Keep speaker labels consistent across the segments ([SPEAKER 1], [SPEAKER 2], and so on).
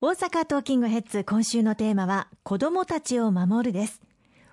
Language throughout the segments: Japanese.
[SPEAKER 1] 大阪トーキングヘッズ今週のテーマは子供たちを守るです。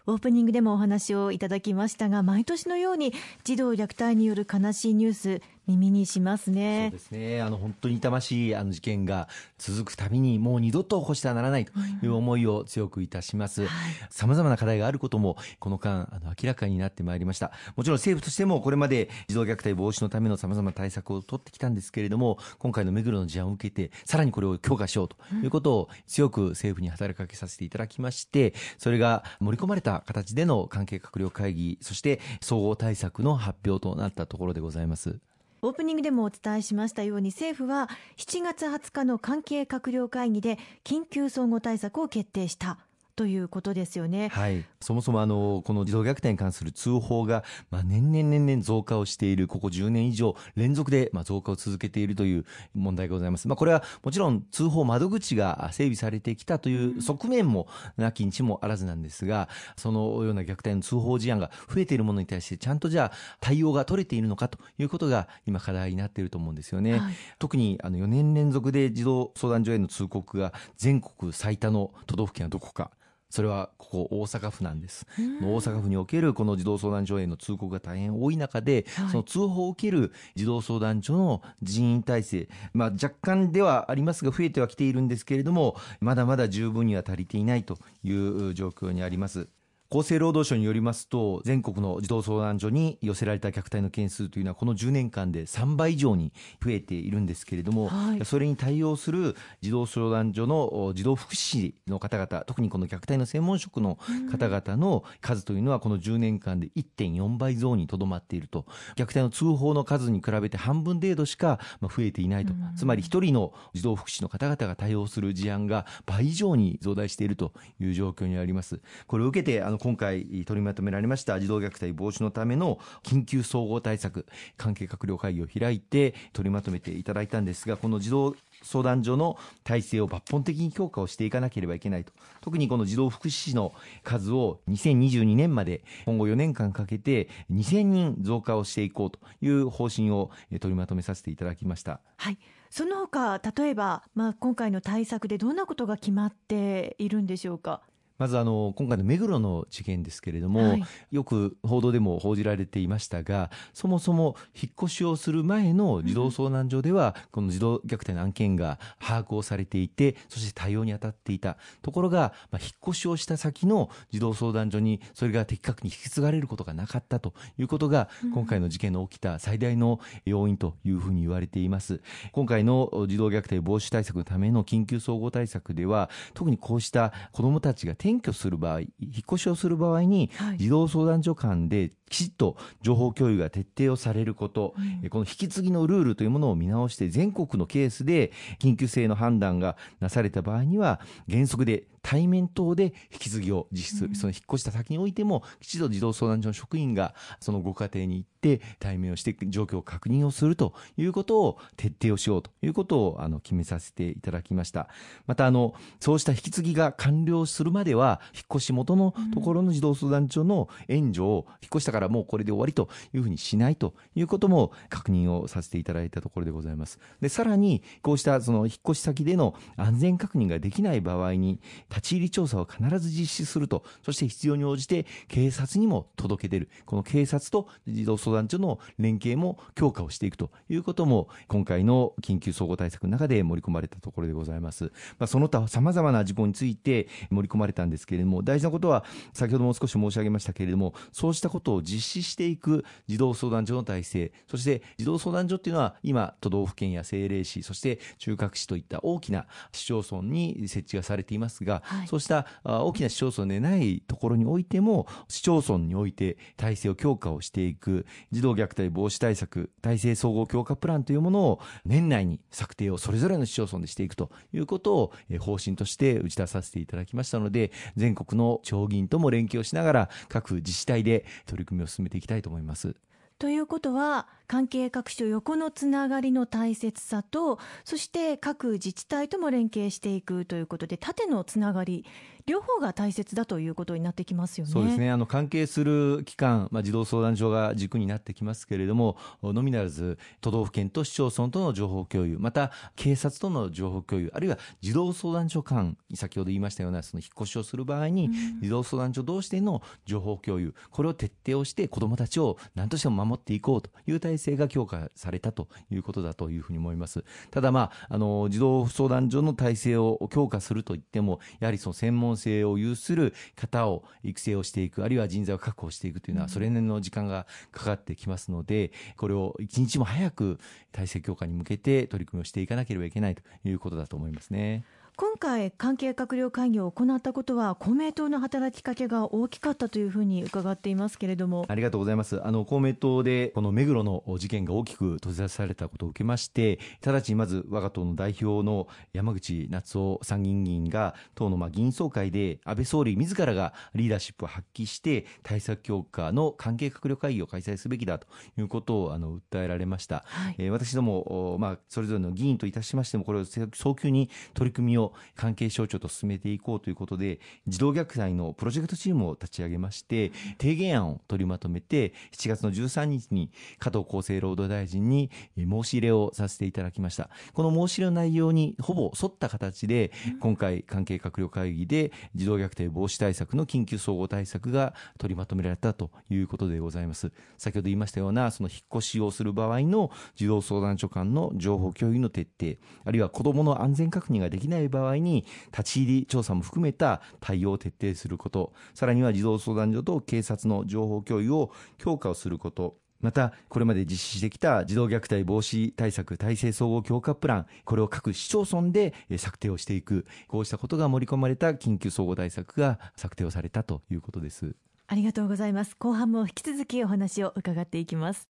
[SPEAKER 1] オープニングでもお話をいただきましたが毎年のように児童虐待による悲しいニュース耳にしますね。
[SPEAKER 2] そうですね。あの、本当に痛ましいあの事件が続くたびに、もう二度と起こしてはならないという思いを強くいたします。さまざまな課題があることも、この間、あの、明らかになってまいりました。もちろん政府としても、これまで児童虐待防止のためのさまざまな対策を取ってきたんですけれども、今回の目黒の事案を受けて、さらにこれを強化しようということを強く政府に働きかけさせていただきまして、それが盛り込まれた形での関係閣僚会議、そして総合対策の発表となったところでございます。
[SPEAKER 1] オープニングでもお伝えしましたように政府は7月20日の関係閣僚会議で緊急総合対策を決定した。ということですよね。
[SPEAKER 2] はい。そもそもあの、この児童虐待に関する通報が、まあ、年々年々増加をしている、ここ10年以上連続で、まあ、増加を続けているという問題がございます。まあ、これはもちろん通報窓口が整備されてきたという側面もなきにちもあらずなんですが、そのような虐待の通報事案が増えているものに対して、ちゃんとじゃあ対応が取れているのかということが今課題になっていると思うんですよね。はい、特にあの4年連続で児童相談所への通告が全国最多の都道府県はどこか。それはここ大阪府なんです。大阪府におけるこの児童相談所への通告が大変多い中で、はい、その通報を受ける児童相談所の人員体制、まあ若干ではありますが増えてはきているんですけれども、まだまだ十分には足りていないという状況にあります。厚生労働省によりますと全国の児童相談所に寄せられた虐待の件数というのはこの10年間で3倍以上に増えているんですけれども、はい、それに対応する児童相談所の児童福祉士の方々特にこの虐待の専門職の方々の数というのはこの10年間で1.4倍増にとどまっていると。虐待の通報の数に比べて半分程度しか増えていないと、つまり1人の児童福祉の方々が対応する事案が倍以上に増大しているという状況にあります。これを受けてあの今回取りまとめられました児童虐待防止のための緊急総合対策関係閣僚会議を開いて取りまとめていただいたんですがこの児童相談所の体制を抜本的に強化をしていかなければいけないと特にこの児童福祉士の数を2022年まで今後4年間かけて2000人増加をしていこうという方針を取りまとめさせていただきました。
[SPEAKER 1] はいその他例えば、まあ、今回の対策でどんなことが決まっているんでしょうか？
[SPEAKER 2] まずあの今回の目黒の事件ですけれども、はい、よく報道でも報じられていましたがそもそも引っ越しをする前の児童相談所では、この児童虐待の案件が把握をされていてそして対応に当たっていた。ところが、まあ、引っ越しをした先の児童相談所にそれが的確に引き継がれることがなかったということが、今回の事件の起きた最大の要因というふうに言われています。今回の児童虐待防止対策のための緊急総合対策では特にこうした子どもたちが転居する場合、引っ越しをする場合に、児童相談所間できちっと情報共有が徹底をされること、うん、この引き継ぎのルールというものを見直して全国のケースで緊急性の判断がなされた場合には原則で対面等で引き継ぎを実施する、うん、その引っ越した先においてもきちんと児童相談所の職員がそのご家庭に行って対面をして状況を確認をするということを徹底をしようということをあの決めさせていただきました。またあのそうした引き継ぎが完了するまでは引っ越し元のところの児童相談所の援助を引っ越したからもうこれで終わりというふうにしないということも確認をさせていただいたところでございます。で、さらに、こうしたその引っ越し先での安全確認ができない場合に、立ち入り調査を必ず実施すると、そして必要に応じて警察にも届け出る。この警察と児童相談所の連携も強化をしていくということも、今回の緊急総合対策の中で盛り込まれたところでございます。まあ、その他様々な事項について盛り込まれたんですけれども、大事なことは、先ほども少し申し上げましたけれども、そうしたことを実施していく児童相談所の体制、そして児童相談所っていうのは今都道府県や政令市、そして中核市といった大きな市町村に設置がされていますが、はい、そうした大きな市町村でないところにおいても市町村において体制を強化をしていく児童虐待防止対策体制総合強化プランというものを年内に策定をそれぞれの市町村でしていくということを方針として打ち出させていただきましたので全国の町議員とも連携をしながら各自治体で取り組みを進めていきたいと思います。
[SPEAKER 1] ということは関係各所横のつながりの大切さとそして各自治体とも連携していくということで縦のつながり両方が大切だということになってきますよね。
[SPEAKER 2] そうですね。あの関係する機関、まあ児童相談所が軸になってきますけれども、のみならず都道府県と市町村との情報共有、また警察との情報共有、あるいは児童相談所間、先ほど言いましたようなその引っ越しをする場合に、児童相談所同士での情報共有、これを徹底をして子どもたちを何としても守っていこうという体制が強化されたということだというふうに思います。ただまああの児童相談所の体制を強化するといっても、やはりその専門性を有する方を育成をしていく、あるいは人材を確保していくというのは、それなりの時間がかかってきますので、これを一日も早く体制強化に向けて取り組みをしていかなければいけないということだと思いますね。
[SPEAKER 1] 今回、関係閣僚会議を行ったことは、公明党の働きかけが大きかったというふうに伺っていますけれども。
[SPEAKER 2] ありがとうございます。あの、公明党で、この目黒の事件が大きく閉じ出されたことを受けまして、直ちにまず我が党の代表の山口夏夫参議院議員が、党のまあ議員総会で、安倍総理自らがリーダーシップを発揮して、対策強化の関係閣僚会議を開催すべきだということを、あの、訴えられました。はい、えー、私ども、まあ、それぞれの議員といたしましても、これを早急に取り組みを関係省庁と進めていこうということで、児童虐待のプロジェクトチームを立ち上げまして、提言案を取りまとめて、7月の13日に加藤厚生労働大臣に申し入れをさせていただきました。この申し入れの内容にほぼ沿った形で、今回関係閣僚会議で児童虐待防止対策の緊急総合対策が取りまとめられたということでございます。先ほど言いましたような、その引っ越しをする場合の児童相談所間の情報共有の徹底、あるいは子どもの安全確認ができない場合場合に立ち入り調査も含めた対応を徹底すること、さらには児童相談所と警察の情報共有を強化をすること、また、これまで実施してきた児童虐待防止対策体制総合強化プラン、これを各市町村で策定をしていく、こうしたことが盛り込まれた緊急総合対策が策定をされたということです。
[SPEAKER 1] ありがとうございます。後半も引き続きお話を伺っていきます。